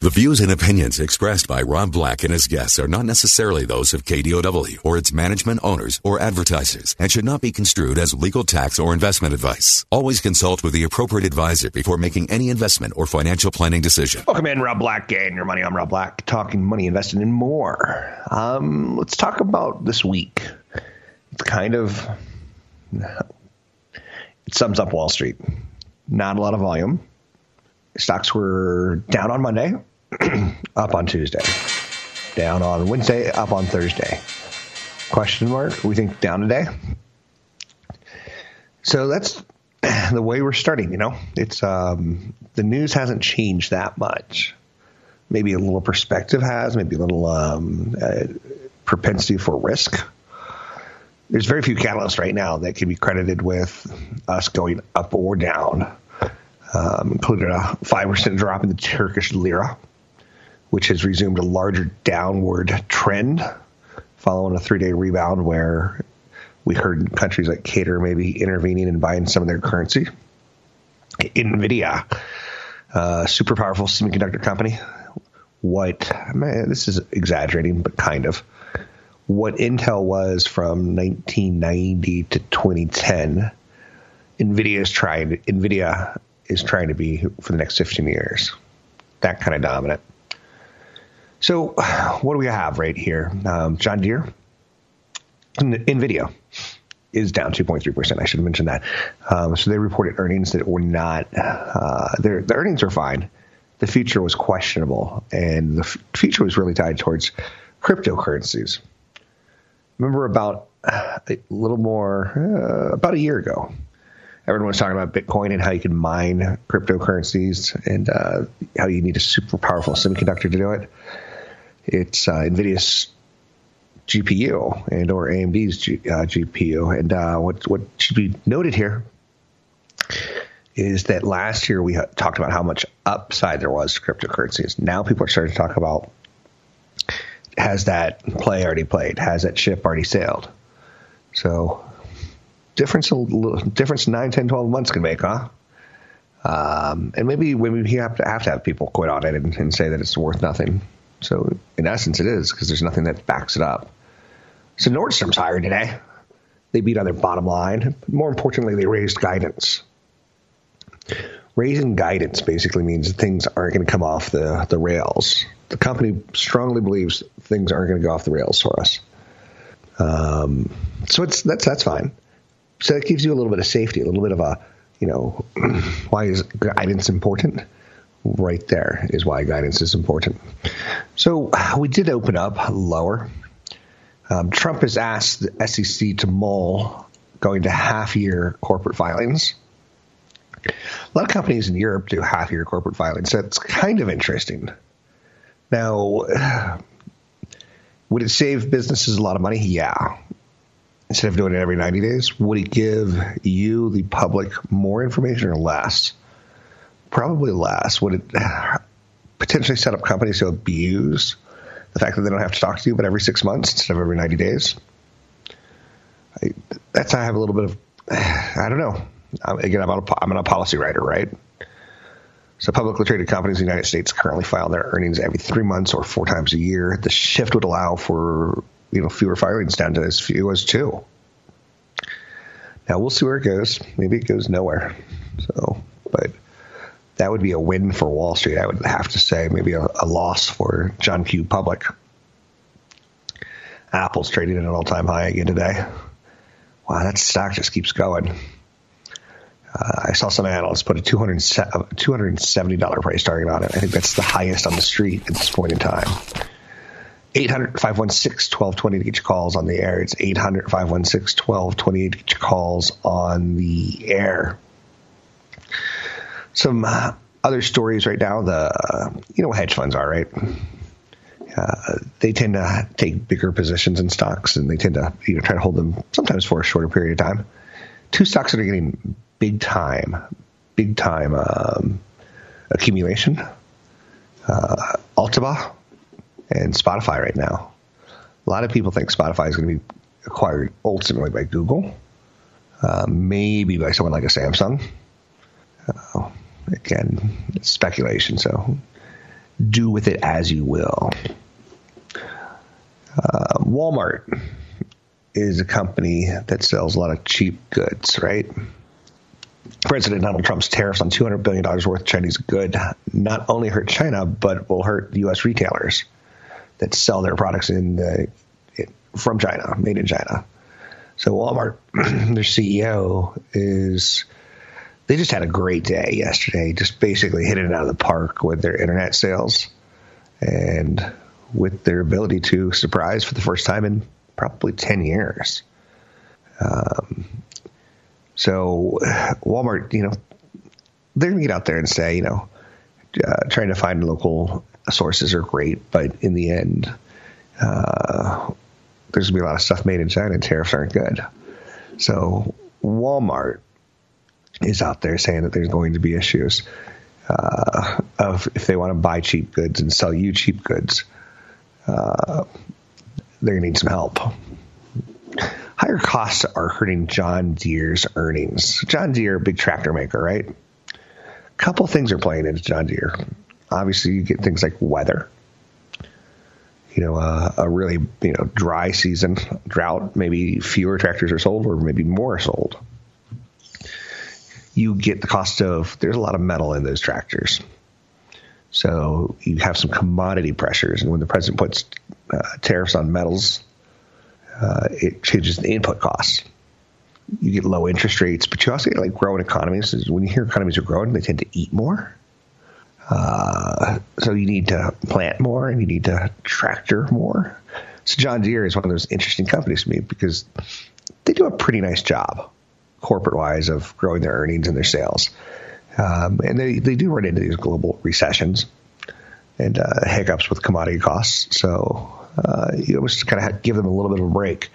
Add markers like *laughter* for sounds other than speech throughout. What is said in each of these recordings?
The views and opinions expressed by Rob Black and his guests are not necessarily those of KDOW or its management owners or advertisers and should not be construed as legal tax or investment advice. Always consult with the appropriate advisor before making any investment or financial planning decision. Welcome in, Rob Black, and your money. I'm Rob Black, talking money, investing, and more. Um, let's talk about this week. It's kind of it sums up Wall Street. Not a lot of volume. Stocks were down on Monday, *clears throat* up on Tuesday, down on Wednesday, up on Thursday. Question mark? We think down today. So that's *clears throat* the way we're starting. You know, it's um, the news hasn't changed that much. Maybe a little perspective has, maybe a little um, uh, propensity for risk. There's very few catalysts right now that can be credited with us going up or down um, included a 5% drop in the Turkish lira, which has resumed a larger downward trend following a three day rebound where we heard countries like Qatar maybe intervening and buying some of their currency. NVIDIA, uh, super powerful semiconductor company. What, man, this is exaggerating, but kind of. What Intel was from 1990 to 2010, NVIDIA is trying, NVIDIA is trying to be for the next 15 years. That kind of dominant. So, what do we have right here? Um, John Deere, NVIDIA is down 2.3%. I should have mentioned that. Um, so, they reported earnings that were not, uh, their, the earnings are fine. The future was questionable, and the f- future was really tied towards cryptocurrencies. Remember about a little more, uh, about a year ago, everyone was talking about Bitcoin and how you can mine cryptocurrencies and uh, how you need a super powerful semiconductor to do it. It's uh, NVIDIA's GPU and or AMD's G, uh, GPU. And uh, what what should be noted here is that last year we talked about how much upside there was to cryptocurrencies. Now people are starting to talk about has that play already played? Has that ship already sailed? So difference a little difference 9, 10, 12 months can make, huh? Um, and maybe we have to have to have people quit on it and, and say that it's worth nothing. So in essence, it is because there's nothing that backs it up. So Nordstrom's higher today. They beat on their bottom line. More importantly, they raised guidance. Raising guidance basically means things aren't going to come off the, the rails. The company strongly believes things aren't going to go off the rails for us. Um, so it's that's that's fine. So it gives you a little bit of safety, a little bit of a, you know, *clears throat* why is guidance important? Right there is why guidance is important. So we did open up lower. Um, Trump has asked the SEC to mull going to half year corporate filings. A lot of companies in Europe do half year corporate filings. So it's kind of interesting. Now, *sighs* would it save businesses a lot of money? Yeah instead of doing it every 90 days, would it give you, the public, more information or less? Probably less. Would it potentially set up companies to abuse the fact that they don't have to talk to you but every six months instead of every 90 days? I, that's I have a little bit of, I don't know. Again, I'm, a, I'm a policy writer, right? So publicly traded companies in the United States currently file their earnings every three months or four times a year. The shift would allow for you know fewer firings down to as few as two. Now we'll see where it goes. Maybe it goes nowhere. So, but that would be a win for Wall Street. I would have to say maybe a, a loss for John Q. Public. Apple's trading at an all-time high again today. Wow, that stock just keeps going. Uh, I saw some analysts put a $270 price target on it. I think that's the highest on the street at this point in time. 800 516 1220 to get your calls on the air. It's 800 516 1220 to get your calls on the air. Some uh, other stories right now, the uh, you know hedge funds are, right? Uh, they tend to take bigger positions in stocks, and they tend to you know try to hold them sometimes for a shorter period of time. Two stocks that are getting big time, big time um, accumulation: uh, Alibaba and Spotify right now. A lot of people think Spotify is going to be acquired ultimately by Google, uh, maybe by someone like a Samsung. Uh, again, it's speculation, so do with it as you will. Uh, Walmart is a company that sells a lot of cheap goods, right? President Donald Trump's tariffs on $200 billion worth of Chinese good not only hurt China, but will hurt U.S. retailers that sell their products in from China, made in China. So Walmart, *clears throat* their CEO is they just had a great day yesterday, just basically hitting it out of the park with their internet sales and with their ability to surprise for the first time in probably 10 years. Um, so Walmart, you know, they're going to get out there and say, you know, uh, trying to find local sources are great, but in the end, uh, there's to be a lot of stuff made in China and tariffs aren't good. So Walmart is out there saying that there's going to be issues uh, of if they want to buy cheap goods and sell you cheap goods, uh, they're to need some help. Higher costs are hurting John Deere's earnings. John Deere, big tractor maker, right? A couple things are playing into John Deere. Obviously, you get things like weather. You know, uh, a really you know dry season, drought. Maybe fewer tractors are sold, or maybe more sold you get the cost of there's a lot of metal in those tractors. So you have some commodity pressures, and when the president puts uh, tariffs on metals, uh, it changes the input costs. You get low interest rates, but you also get like growing economies. When you hear economies are growing, they tend to eat more. Uh, so you need to plant more, and you need to tractor more. So John Deere is one of those interesting companies to me because they do a pretty nice job corporate wise of growing their earnings and their sales. Um, and they, they do run into these global recessions and uh, hiccups with commodity costs. So uh, you always kind of give them a little bit of a break.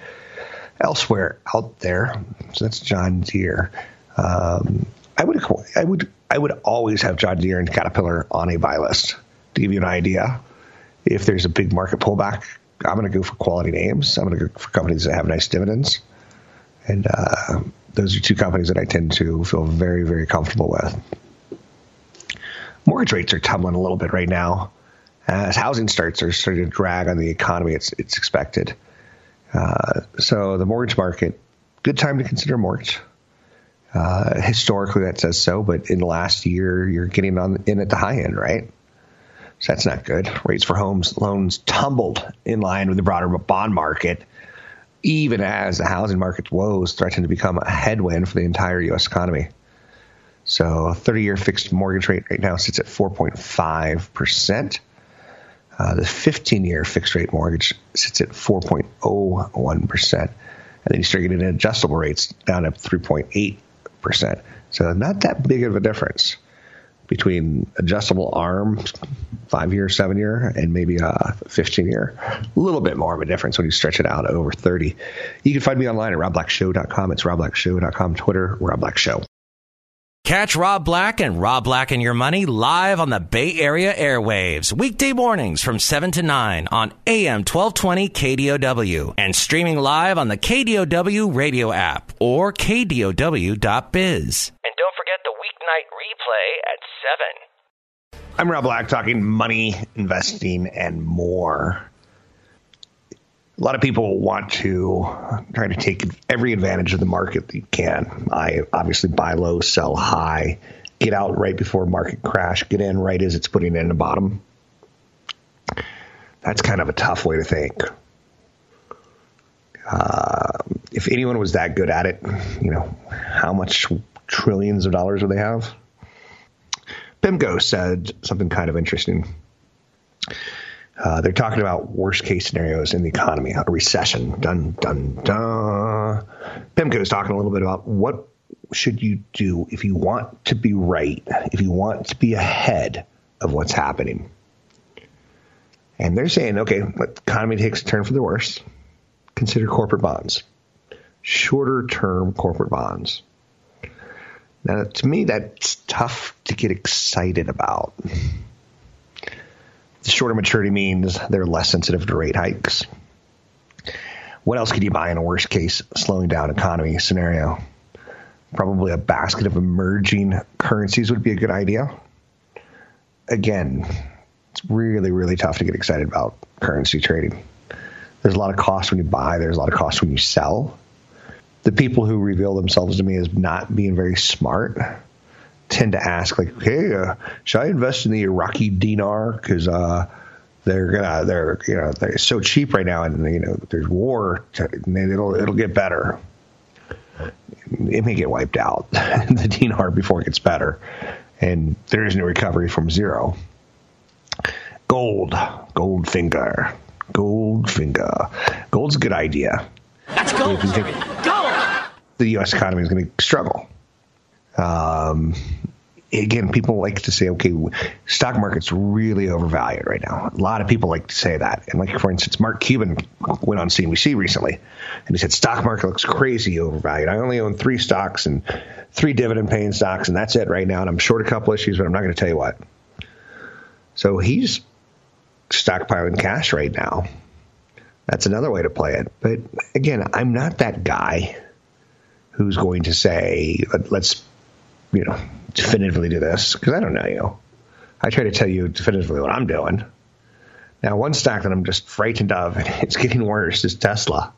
Elsewhere out there, so that's John Deere. Um, I would I would I would always have John Deere and Caterpillar on a buy list to give you an idea. If there's a big market pullback, I'm going to go for quality names. I'm going to go for companies that have nice dividends, and uh, those are two companies that I tend to feel very, very comfortable with. Mortgage rates are tumbling a little bit right now. As housing starts are starting to drag on the economy, it's it's expected. Uh, so the mortgage market, good time to consider mortgage. Uh, historically, that says so, but in the last year, you're getting on in at the high end, right? So that's not good. Rates for homes loans tumbled in line with the broader bond market even as the housing market's woes threaten to become a headwind for the entire U.S. economy. So, a 30 year fixed mortgage rate right now sits at 4.5%. Uh, the 15 year fixed rate mortgage sits at 4.01%. And then you start getting adjustable rates down at 3.8%. So, not that big of a difference between adjustable arm, five year, seven year, and maybe a 15 year. A little bit more of a difference when you stretch it out over 30. You can find me online at robblackshow.com. It's robblackshow.com, Twitter, Rob Black Show. Catch Rob Black and Rob Black and Your Money live on the Bay Area airwaves, weekday mornings from 7 to 9 on AM 1220 KDOW and streaming live on the KDOW radio app or KDOW.biz. And don't forget the weeknight replay at 7. I'm Rob Black talking money, investing, and more. A lot of people want to try to take every advantage of the market that you can. I obviously buy low, sell high, get out right before market crash, get in right as it's putting in the bottom. That's kind of a tough way to think. Uh, if anyone was that good at it, you know, how much trillions of dollars would they have? PIMCO said something kind of interesting. Uh, they're talking about worst case scenarios in the economy, a recession. Dun dun dun. PIMCO is talking a little bit about what should you do if you want to be right, if you want to be ahead of what's happening? And they're saying, okay, the economy takes a turn for the worse. Consider corporate bonds, shorter term corporate bonds. Now, to me, that's tough to get excited about. The shorter maturity means they're less sensitive to rate hikes. What else could you buy in a worst case slowing down economy scenario? Probably a basket of emerging currencies would be a good idea. Again, it's really, really tough to get excited about currency trading. There's a lot of cost when you buy, there's a lot of cost when you sell. The people who reveal themselves to me as not being very smart tend to ask, like, hey, uh, should I invest in the Iraqi dinar? Because uh, they're gonna, they're, you know, they're so cheap right now, and you know, there's war, to, and it'll, it'll get better. It may get wiped out, *laughs* the dinar, before it gets better, and there is no recovery from zero. Gold, gold finger, gold finger, Gold's a good idea. That's gold. Gold. The U.S. economy is going to struggle. Um, again, people like to say, okay, stock market's really overvalued right now. A lot of people like to say that. And like, for instance, Mark Cuban went on CNBC recently and he said, stock market looks crazy overvalued. I only own three stocks and three dividend paying stocks, and that's it right now. And I'm short a couple issues, but I'm not going to tell you what. So he's stockpiling cash right now. That's another way to play it. But again, I'm not that guy who's going to say, let's, you know, definitively do this because I don't know you. I try to tell you definitively what I'm doing. Now, one stock that I'm just frightened of, *laughs* and it's getting worse, is Tesla.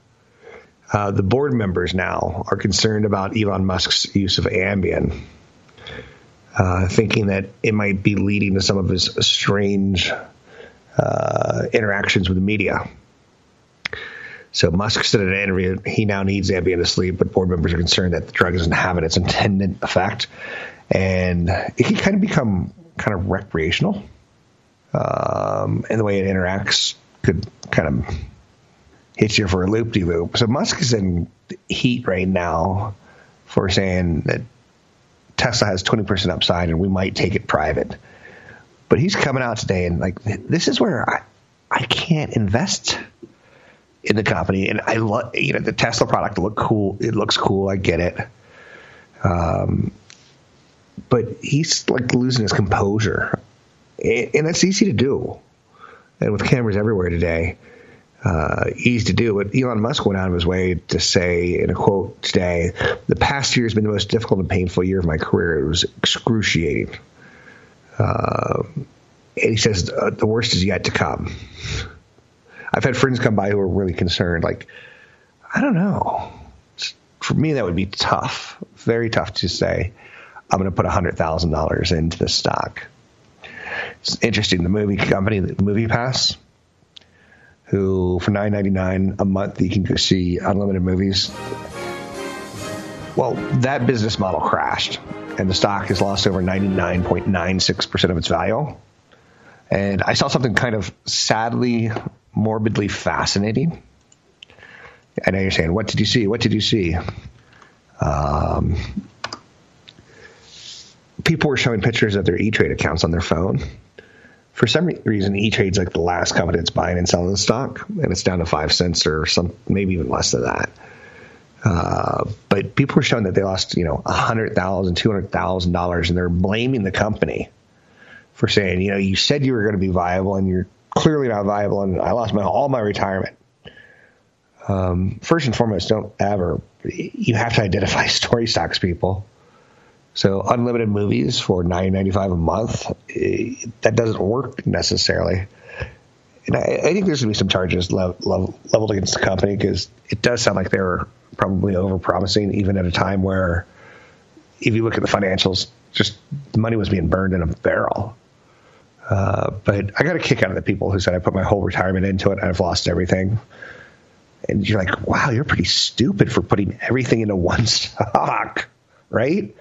Uh, the board members now are concerned about Elon Musk's use of Ambien, uh, thinking that it might be leading to some of his strange uh, interactions with the media. So Musk said in an interview he now needs Ambien to sleep, but board members are concerned that the drug doesn't have its intended effect, and it can kind of become kind of recreational. Um, and the way it interacts could kind of hit you for a loop de loop. So Musk is in heat right now for saying that Tesla has 20% upside and we might take it private. But he's coming out today and like this is where I I can't invest in the company. And I love you know the Tesla product look cool. It looks cool. I get it. Um, but he's like losing his composure, and that's easy to do. And with cameras everywhere today, uh, easy to do. But Elon Musk went out of his way to say in a quote today, "The past year has been the most difficult and painful year of my career. It was excruciating." Uh, and he says the worst is yet to come. I've had friends come by who are really concerned. Like, I don't know. For me, that would be tough, very tough to say. I'm going to put hundred thousand dollars into the stock. It's interesting. The movie company, the MoviePass, who for nine ninety nine a month you can go see unlimited movies. Well, that business model crashed, and the stock has lost over ninety nine point nine six percent of its value. And I saw something kind of sadly, morbidly fascinating. I know you're saying, "What did you see? What did you see?" Um, people were showing pictures of their E Trade accounts on their phone. For some re- reason, E Trade's like the last company that's buying and selling the stock, and it's down to five cents or some, maybe even less than that. Uh, but people were showing that they lost, you know, a hundred thousand, two hundred thousand dollars, and they're blaming the company for saying, you know, you said you were going to be viable, and you're clearly not viable, and I lost my all my retirement. Um, first and foremost, don't ever. You have to identify *laughs* story stocks, people. So unlimited movies for nine ninety five a month, eh, that doesn't work necessarily. And I, I think there's going to be some charges level, level, leveled against the company because it does sound like they were probably over promising, even at a time where, if you look at the financials, just the money was being burned in a barrel. Uh, but I got a kick out of the people who said I put my whole retirement into it and I've lost everything. And you're like, wow, you're pretty stupid for putting everything into one *laughs* stock, right?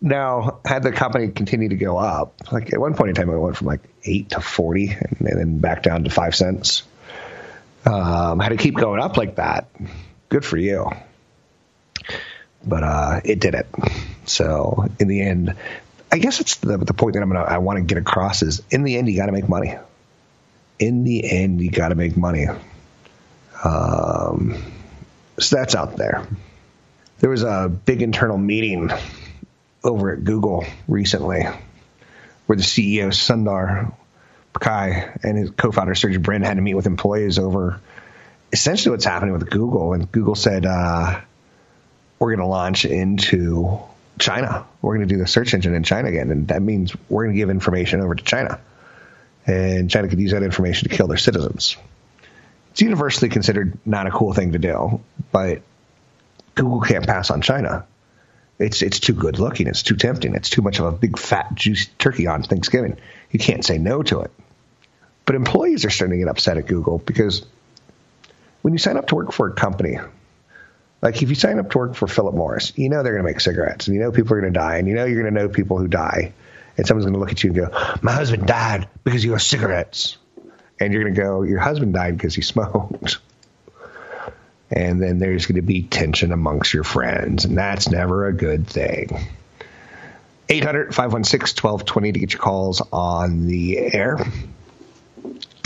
Now, had the company continued to go up, like at one point in time, it went from like eight to forty, and, then back down to five cents. Um, had to keep going up like that. Good for you. but uh, it did it. So in the end, I guess it's the, the point that I'm gonna I want to get across is in the end you got to make money. In the end, you got to make money. Um, so that's out there. There was a big internal meeting over at Google recently where the CEO Sundar Pichai and his co-founder Sergey Brin had to meet with employees over essentially what's happening with Google. And Google said, uh, we're going to launch into China. We're going to do the search engine in China again. And that means we're going to give information over to China. And China could use that information to kill their citizens. It's universally considered not a cool thing to do, but Google can't pass on China. It's it's too good looking. It's too tempting. It's too much of a big fat juicy turkey on Thanksgiving. You can't say no to it. But employees are starting to get upset at Google because when you sign up to work for a company, like if you sign up to work for Philip Morris, you know they're going to make cigarettes, and you know people are going to die, and you know you're going to know people who die, and someone's going to look at you and go, "My husband died because you have cigarettes," and you're going to go, "Your husband died because he *laughs* smoked." and then there's going to be tension amongst your friends, and that's never a good thing. 800 516 1220 to get your calls on the air.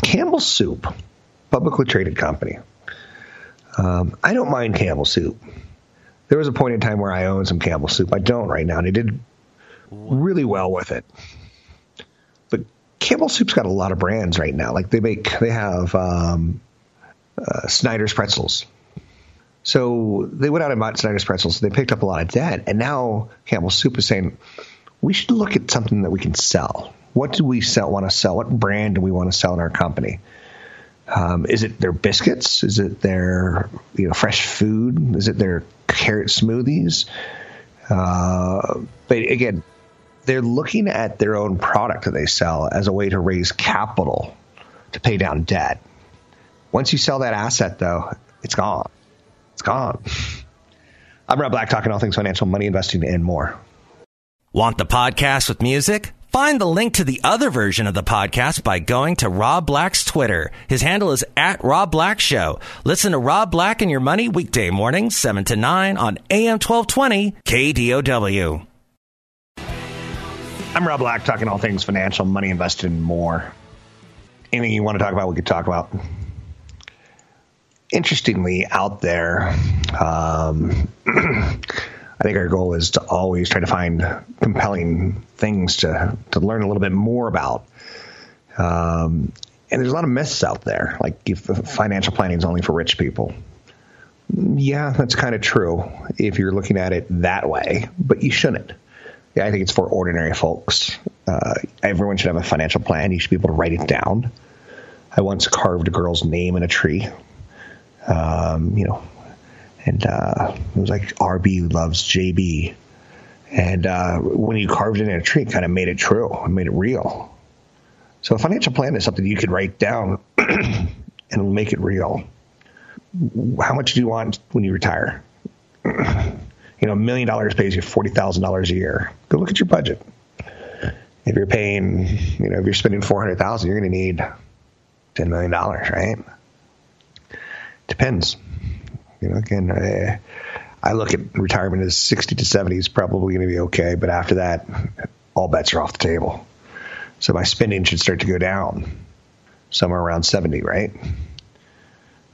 Campbell Soup, publicly traded company. Um, I don't mind Campbell Soup. There was a point in time where I owned some Campbell Soup. I don't right now, and I did really well with it. But Campbell Soup's got a lot of brands right now. Like they make, they have um, uh, Snyder's Pretzels so they went out and bought Snyder's pretzels. They picked up a lot of debt, and now Campbell Soup is saying we should look at something that we can sell. What do we sell? Want to sell? What brand do we want to sell in our company? Um, is it their biscuits? Is it their you know fresh food? Is it their carrot smoothies? Uh, but again, they're looking at their own product that they sell as a way to raise capital to pay down debt. Once you sell that asset, though, it's gone. It's gone. I'm Rob Black, talking all things financial, money, investing, and more. Want the podcast with music? Find the link to the other version of the podcast by going to Rob Black's Twitter. His handle is at Rob Black Show. Listen to Rob Black and Your Money weekday mornings, 7 to 9 on AM 1220 KDOW. I'm Rob Black, talking all things financial, money, investing, and more. Anything you want to talk about, we could talk about interestingly out there. Um, *clears throat* I think our goal is to always try to find compelling things to to learn a little bit more about. Um, and there's a lot of myths out there, like financial planning is only for rich people. Yeah, that's kind of true if you're looking at it that way, but you shouldn't. Yeah, I think it's for ordinary folks. Uh, everyone should have a financial plan. You should be able to write it down. I once carved a girl's name in a tree um, you know, and uh, it was like RB loves JB. And uh, when you carved it in a tree, it kind of made it true and made it real. So a financial plan is something you could write down *clears throat* and make it real. How much do you want when you retire? *clears throat* you know, a million dollars pays you forty thousand dollars a year. Go look at your budget. If you're paying, you know, if you're spending four hundred thousand, you're going to need ten million dollars, right? Depends. You know, again, I, I look at retirement as 60 to 70 is probably going to be okay, but after that, all bets are off the table. So my spending should start to go down somewhere around 70, right?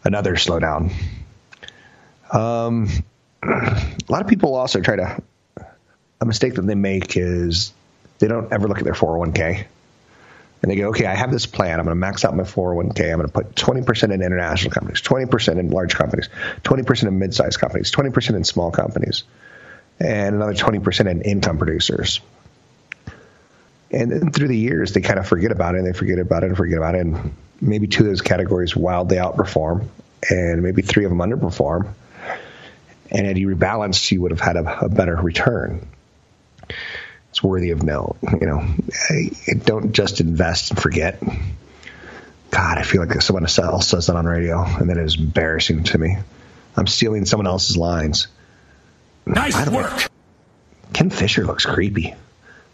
Another slowdown. Um, *clears throat* a lot of people also try to, a mistake that they make is they don't ever look at their 401k and they go, okay, I have this plan. I'm going to max out my 401k. I'm going to put 20% in international companies, 20% in large companies, 20% in mid-sized companies, 20% in small companies, and another 20% in income producers. And then through the years, they kind of forget about it, and they forget about it, and forget about it, and maybe two of those categories wildly outperform, and maybe three of them underperform. And had you rebalanced, you would have had a, a better return it's worthy of note. You know, I, don't just invest and forget. God, I feel like someone else says that on radio, and that is embarrassing to me. I'm stealing someone else's lines. Nice work. Ken Fisher looks creepy.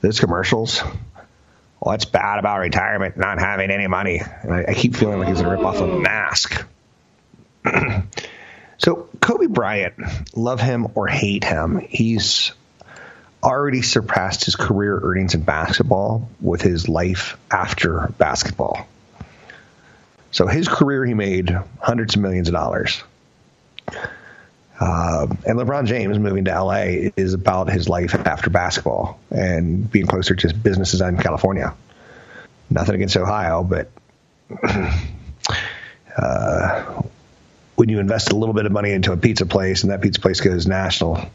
Those commercials. What's bad about retirement? Not having any money. And I, I keep feeling like he's going to rip off a mask. *clears throat* So Kobe Bryant, love him or hate him, he's already surpassed his career earnings in basketball with his life after basketball. So his career, he made hundreds of millions of dollars. Uh, and LeBron James moving to LA is about his life after basketball and being closer to businesses in California. Nothing against Ohio, but *clears throat* uh, when you invest a little bit of money into a pizza place and that pizza place goes national,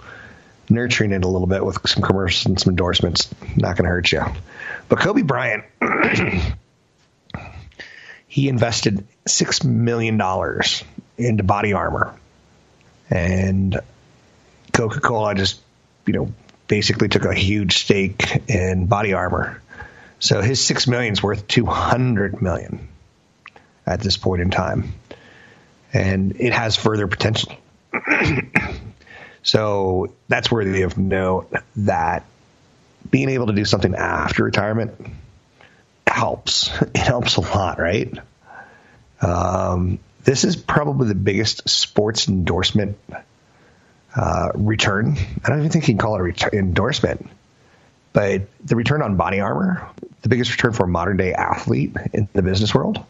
nurturing it a little bit with some commercials and some endorsements, not going to hurt you. But Kobe Bryant, *clears throat* he invested $6 million into BodyArmor. And Coca Cola just, you know, basically took a huge stake in BodyArmor. So his six million is worth two hundred million at this point in time, and it has further potential. *clears throat* so that's worthy of note that being able to do something after retirement helps. It helps a lot, right? Um, this is probably the biggest sports endorsement uh, return. I don't even think you can call it ret- endorsement, but the return on BodyArmor, the biggest return for a modern day athlete in the business world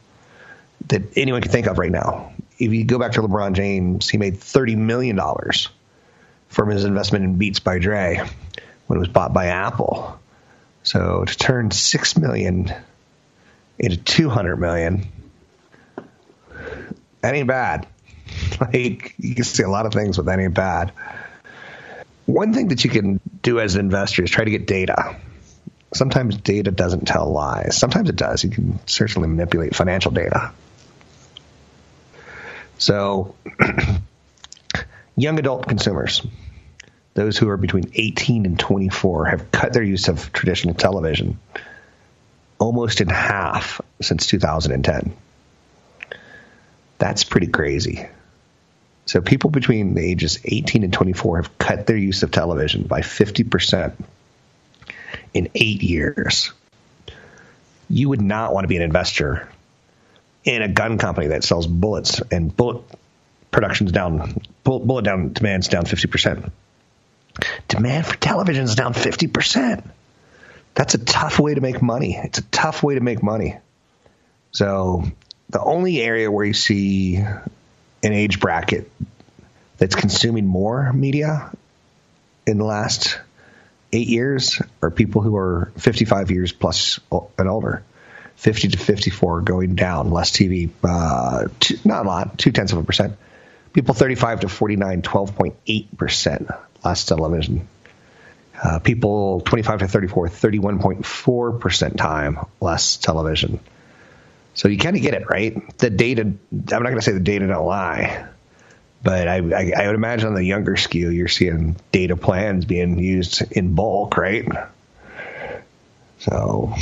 that anyone can think of right now. If you go back to LeBron James, he made $30 million from his investment in Beats by Dre when it was bought by Apple. So to turn 6 million into 200 million, that ain't bad. *laughs* Like you can see a lot of things, but that ain't bad. One thing that you can do as an investor is try to get data. Sometimes data doesn't tell lies. Sometimes it does. You can certainly manipulate financial data. So, *clears throat* young adult consumers, those who are between 18 and 24, have cut their use of traditional television almost in half since 2010. That's pretty crazy. So people between the ages 18 and 24 have cut their use of television by 50% in eight years. You would not want to be an investor in a gun company that sells bullets and bullet production's down, bullet down demand's down 50%. Demand for television is down 50%. That's a tough way to make money. It's a tough way to make money. So the only area where you see an age bracket that's consuming more media in the last eight years are people who are 55 years plus and older. 50 to 54 going down, less TV, uh, two, not a lot, two tenths of a percent. People 35 to 49, 12.8% less television. Uh, people 25 to 34, 31.4% time less television. So you kind of get it, right? The data, I'm not going to say the data don't lie, but I, I, I, would imagine on the younger skew, you're seeing data plans being used in bulk, right? So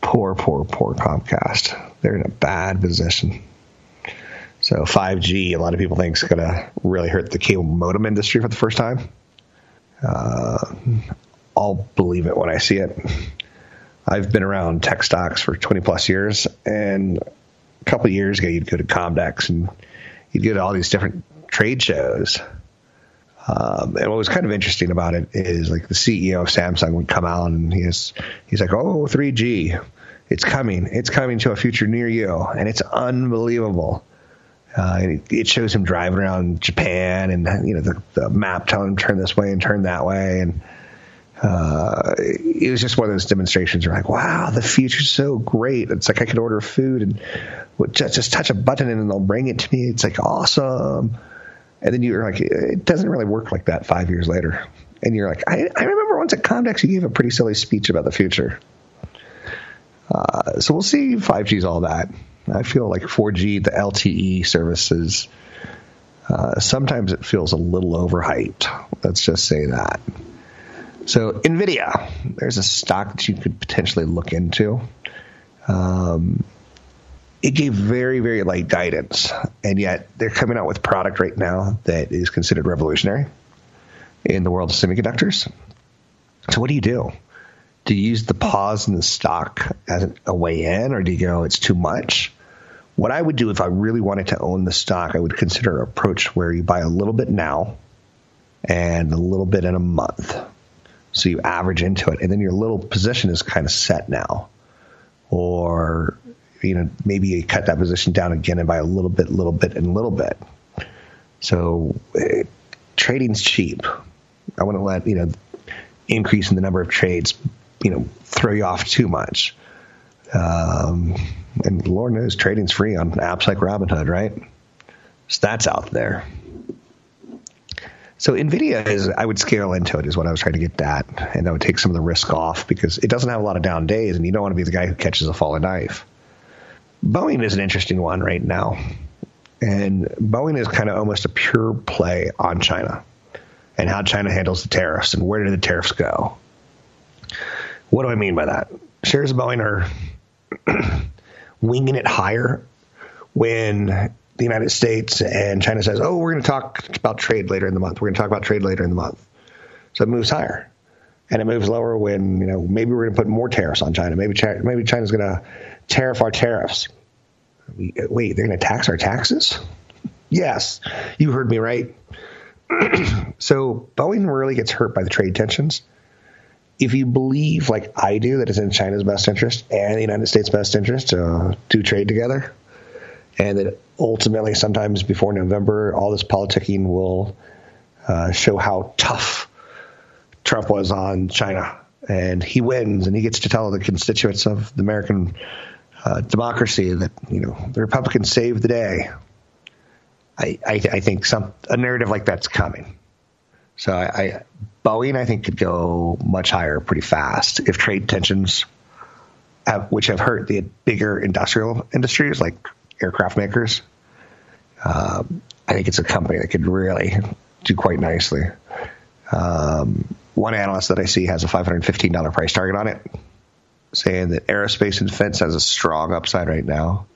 poor, poor, poor Comcast. They're in a bad position. So 5G, a lot of people think is going to really hurt the cable modem industry for the first time. Uh, I'll believe it when I see it. I've been around tech stocks for 20 plus years, and a couple years ago, you'd go to Comdex and you'd go to all these different trade shows. Um, and what was kind of interesting about it is like the CEO of Samsung would come out and he's he's like, "Oh, 3G, it's coming, it's coming to a future near you," and it's unbelievable. Uh, it shows him driving around Japan, and you know the, the map telling him turn this way and turn that way, and uh, it was just one of those demonstrations where like, wow, the future's so great. It's like I could order food and just, just touch a button and they'll bring it to me. It's like awesome. And then you're like, it doesn't really work like that five years later. And you're like, I, I remember once at Comdex you gave a pretty silly speech about the future. Uh, so we'll see 5G's all that. I feel like 4G, the LTE services, uh, sometimes it feels a little overhyped. Let's just say that. So NVIDIA, there's a stock that you could potentially look into. Um, it gave very, very light guidance, and yet they're coming out with product right now that is considered revolutionary in the world of semiconductors. So what do you do? Do you use the pause in the stock as a way in, or do you go, it's too much? What I would do if I really wanted to own the stock, I would consider an approach where you buy a little bit now and a little bit in a month. So you average into it, and then your little position is kind of set now. Or, you know, maybe you cut that position down again and buy a little bit, little bit, and little bit. So uh, trading's cheap. I wouldn't let, you know, increase in the number of trades, you know, throw you off too much. Um, and Lord knows trading's free on apps like Robinhood, right? Stats out there. So Nvidia is, I would scale into it, is what I was trying to get at, and that would take some of the risk off because it doesn't have a lot of down days, and you don't want to be the guy who catches a falling knife. Boeing is an interesting one right now, and Boeing is kind of almost a pure play on China and how China handles the tariffs and where do the tariffs go. What do I mean by that? Shares of Boeing are *clears throat* winging it higher when the United States and China says, "Oh, we're going to talk about trade later in the month. We're going to talk about trade later in the month." So it moves higher, and it moves lower when you know maybe we're going to put more tariffs on China. Maybe China, maybe China's going to tariff our tariffs. Wait, they're going to tax our taxes? Yes, you heard me right. *clears throat* so Boeing really gets hurt by the trade tensions. If you believe, like I do, that it's in China's best interest and the United States' best interest to do trade together, and that ultimately, sometimes before November, all this politicking will uh, show how tough Trump was on China, and he wins, and he gets to tell the constituents of the American uh, democracy that you know the Republicans saved the day. I, I, I, think some a narrative like that's coming. So I, I, Boeing I think could go much higher pretty fast if trade tensions, have, which have hurt the bigger industrial industries like aircraft makers. Um, I think it's a company that could really do quite nicely. Um, one analyst that I see has a $515 price target on it, saying that aerospace and defense has a strong upside right now.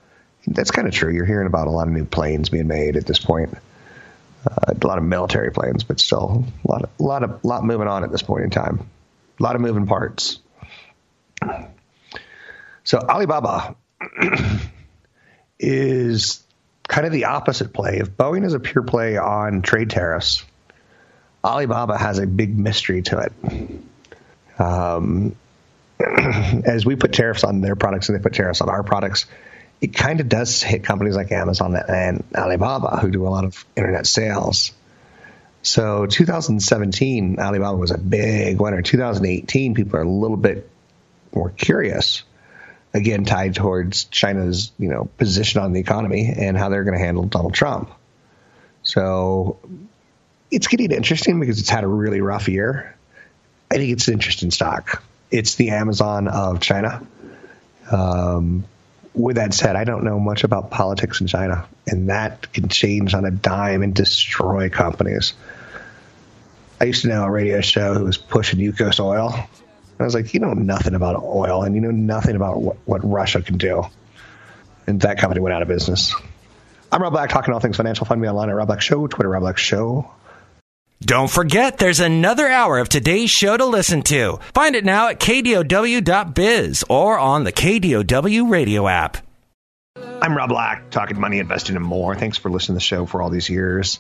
That's kind of true. You're hearing about a lot of new planes being made at this point. Uh, a lot of military planes, but still a lot of a lot of lot moving on at this point in time. A lot of moving parts. So Alibaba *clears throat* is kind of the opposite play. If Boeing is a pure play on trade tariffs, Alibaba has a big mystery to it. Um, *clears throat* as we put tariffs on their products and they put tariffs on our products, it kind of does hit companies like Amazon and Alibaba who do a lot of internet sales. So 2017, Alibaba was a big winner. 2018, people are a little bit more curious again tied towards China's you know position on the economy and how they're going to handle Donald Trump. So it's getting interesting because it's had a really rough year. I think it's an interesting stock. It's the Amazon of China. Um, with that said, I don't know much about politics in China, and that can change on a dime and destroy companies. I used to know a radio show who was pushing Yukos oil I was like, you know nothing about oil and you know nothing about what, what Russia can do. And that company went out of business. I'm Rob Black, talking all things financial. Find me online at Rob Black Show, Twitter, Rob Black Show. Don't forget, there's another hour of today's show to listen to. Find it now at kdow.biz or on the KDOW radio app. I'm Rob Black, talking money, investing, and more. Thanks for listening to the show for all these years.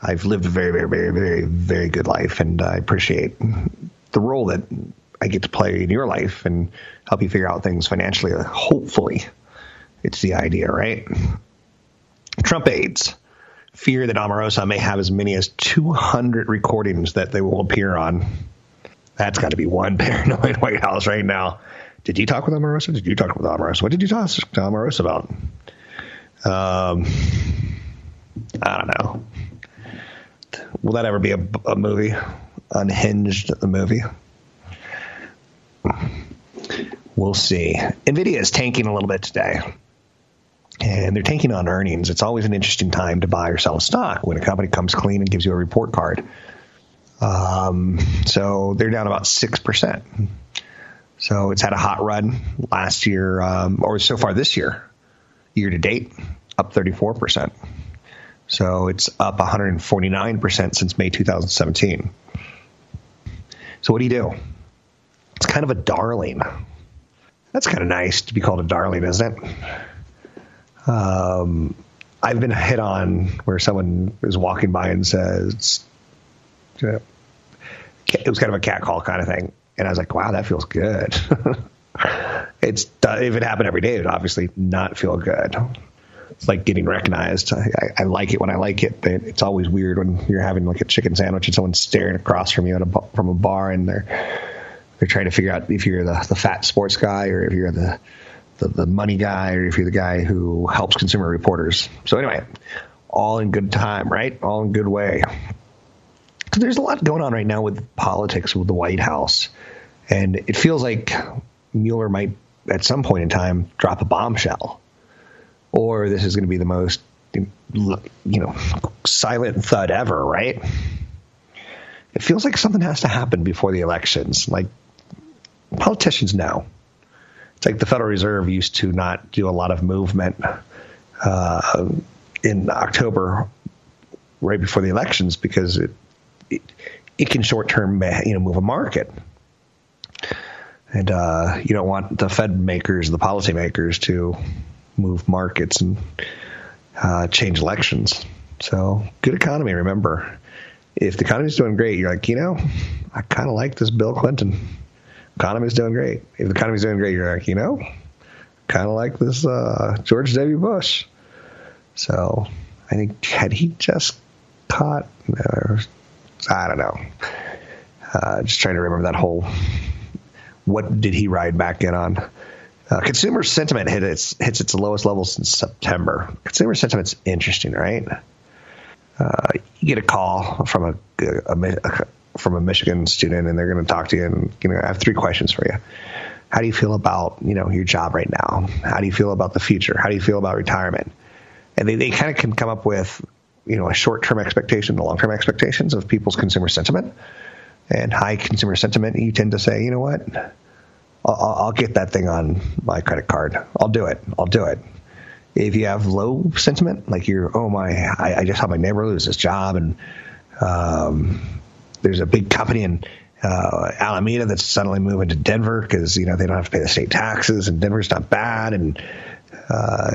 I've lived a very, very, very, very, very good life, and I appreciate the role that I get to play in your life and help you figure out things financially. Hopefully, it's the idea, right? Trump aides fear that Omarosa may have as many as 200 recordings that they will appear on. That's got to be one *laughs* paranoid White House right now. Did you talk with Omarosa? Did you talk with Omarosa? What did you talk to Omarosa about? Um, I don't know. Will that ever be a, a movie? Unhinged, the movie? We'll see. Nvidia is tanking a little bit today. And they're taking on earnings. It's always an interesting time to buy or sell stock when a company comes clean and gives you a report card. Um, so they're down about 6%. So it's had a hot run last year, um, or so far this year, year to date, up 34%. So it's up 149% since May 2017. So what do you do? It's kind of a darling. That's kind of nice to be called a darling, isn't it? Um, I've been hit on where someone is walking by and says, know, it was kind of a cat call kind of thing. And I was like, wow, that feels good. *laughs* it's if it happened every day, it would obviously not feel good. It's like getting recognized. I, I, like it when I like it, but it's always weird when you're having like a chicken sandwich and someone's staring across from you at a, from a bar and they're they're trying to figure out if you're the, the fat sports guy or if you're the, the the money guy or if you're the guy who helps consumer reporters. So anyway, all in good time, right? All in good way. So there's a lot going on right now with politics with the White House, and it feels like Mueller might at some point in time drop a bombshell, or this is going to be the most you know silent thud ever, right? It feels like something has to happen before the elections. Like politicians know. It's like the Federal Reserve used to not do a lot of movement uh, in October, right before the elections, because it it, it can short term you know move a market. And uh, you don't want the Fed makers, the policy makers, to move markets and uh, change elections. So good economy. Remember, if the economy's doing great, you're like, you know, I kind of like this Bill Clinton. Economy's doing great. If the economy's doing great, you're like, you know, kind of like this uh, George W. Bush. So I think had he just caught, or, I don't know. Uh, just trying to remember that whole. What did he ride back in on? Uh, consumer sentiment hit its hits its lowest level since September. Consumer sentiment's interesting, right? Uh, you get a call from a, a, a, from a Michigan student, and they're going to talk to you, and you know, I have three questions for you. How do you feel about you know your job right now? How do you feel about the future? How do you feel about retirement? And they, they kind of can come up with you know a short term expectation, the long term expectations of people's consumer sentiment. And high consumer sentiment, you tend to say, you know what, I'll, I'll get that thing on my credit card. I'll do it. I'll do it if you have low sentiment, like you're, oh my, I, I just had my neighbor lose his job, and um, there's a big company in uh, Alameda that's suddenly moving to Denver because you know they don't have to pay the state taxes, and Denver's not bad, and uh,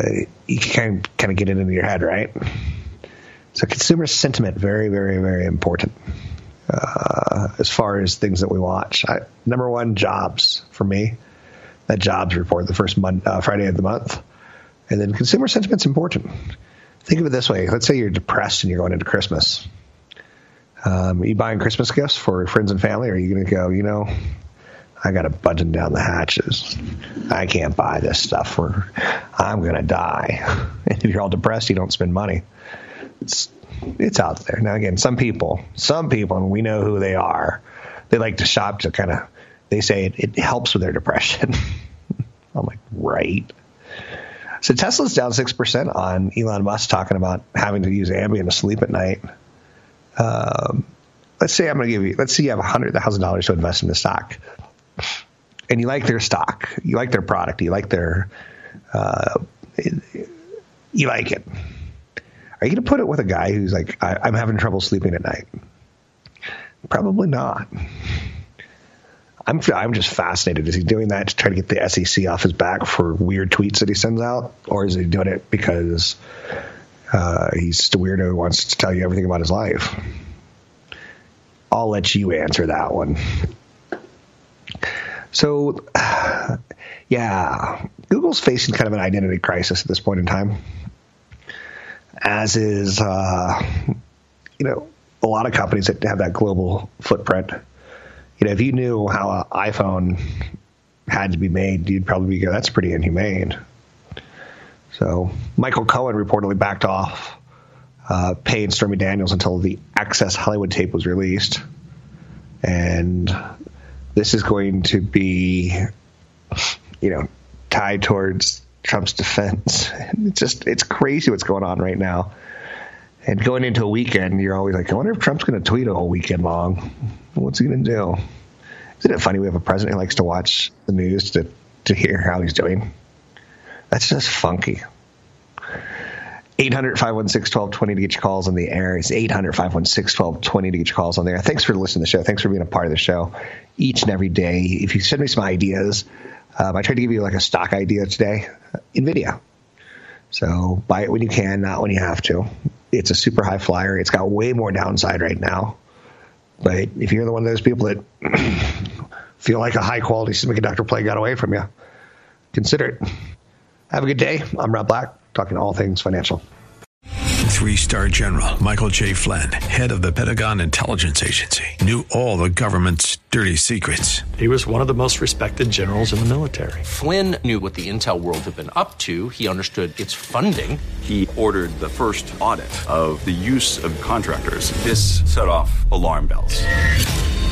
you can kind of, get it into your head, right? So consumer sentiment very, very, very important uh, as far as things that we watch. I, number one, jobs for me. That jobs report the first month, uh, Friday of the month. And then consumer sentiment's important. Think of it this way. Let's say you're depressed and you're going into Christmas. Um, you buying Christmas gifts for friends and family? Or are you going to go, you know, I got to button down the hatches. I can't buy this stuff for, I'm going to die. *laughs* If you're all depressed, you don't spend money. It's, it's out there. Now, again, some people, some people, and we know who they are, they like to shop to kind of, they say it, it helps with their depression. *laughs* I'm like, right. So Tesla's down six percent on Elon Musk talking about having to use Ambien to sleep at night. Um, let's say I'm going to give you. Let's say you have hundred thousand dollars to invest in the stock, and you like their stock, you like their product, you like their, uh, you like it. Are you going to put it with a guy who's like, I'm having trouble sleeping at night? Probably not. I'm I'm just fascinated. Is he doing that to try to get the SEC off his back for weird tweets that he sends out, or is he doing it because uh, he's just a weirdo who wants to tell you everything about his life? I'll let you answer that one. So, *sighs* yeah, Google's facing kind of an identity crisis at this point in time, as is, uh, you know, a lot of companies that have that global footprint you know, if you knew how an iPhone had to be made, you'd probably go, that's pretty inhumane. So Michael Cohen reportedly backed off uh, paying Stormy Daniels until the Access Hollywood tape was released. And this is going to be, you know, tied towards Trump's defense. *laughs* It's just, it's crazy what's going on right now. And going into a weekend, you're always like, I wonder if Trump's going to tweet a whole weekend long. What's he going to do? Isn't it funny we have a president who likes to watch the news to, to hear how he's doing? That's just funky. 800 516 1220 to get your calls on the air. It's 800 516 1220 to get your calls on there. Thanks for listening to the show. Thanks for being a part of the show each and every day. If you send me some ideas, um, I tried to give you like a stock idea today. NVIDIA. So buy it when you can, not when you have to. It's a super high flyer. It's got way more downside right now. But if you're the one of those people that *clears throat* feel like a high quality semiconductor play got away from you, consider it. Have a good day. I'm Rob Black, talking all things financial. Three star general Michael J. Flynn, head of the Pentagon Intelligence Agency, knew all the government's dirty secrets. He was one of the most respected generals in the military. Flynn knew what the intel world had been up to. He understood its funding. He ordered the first audit of the use of contractors. This set off alarm bells.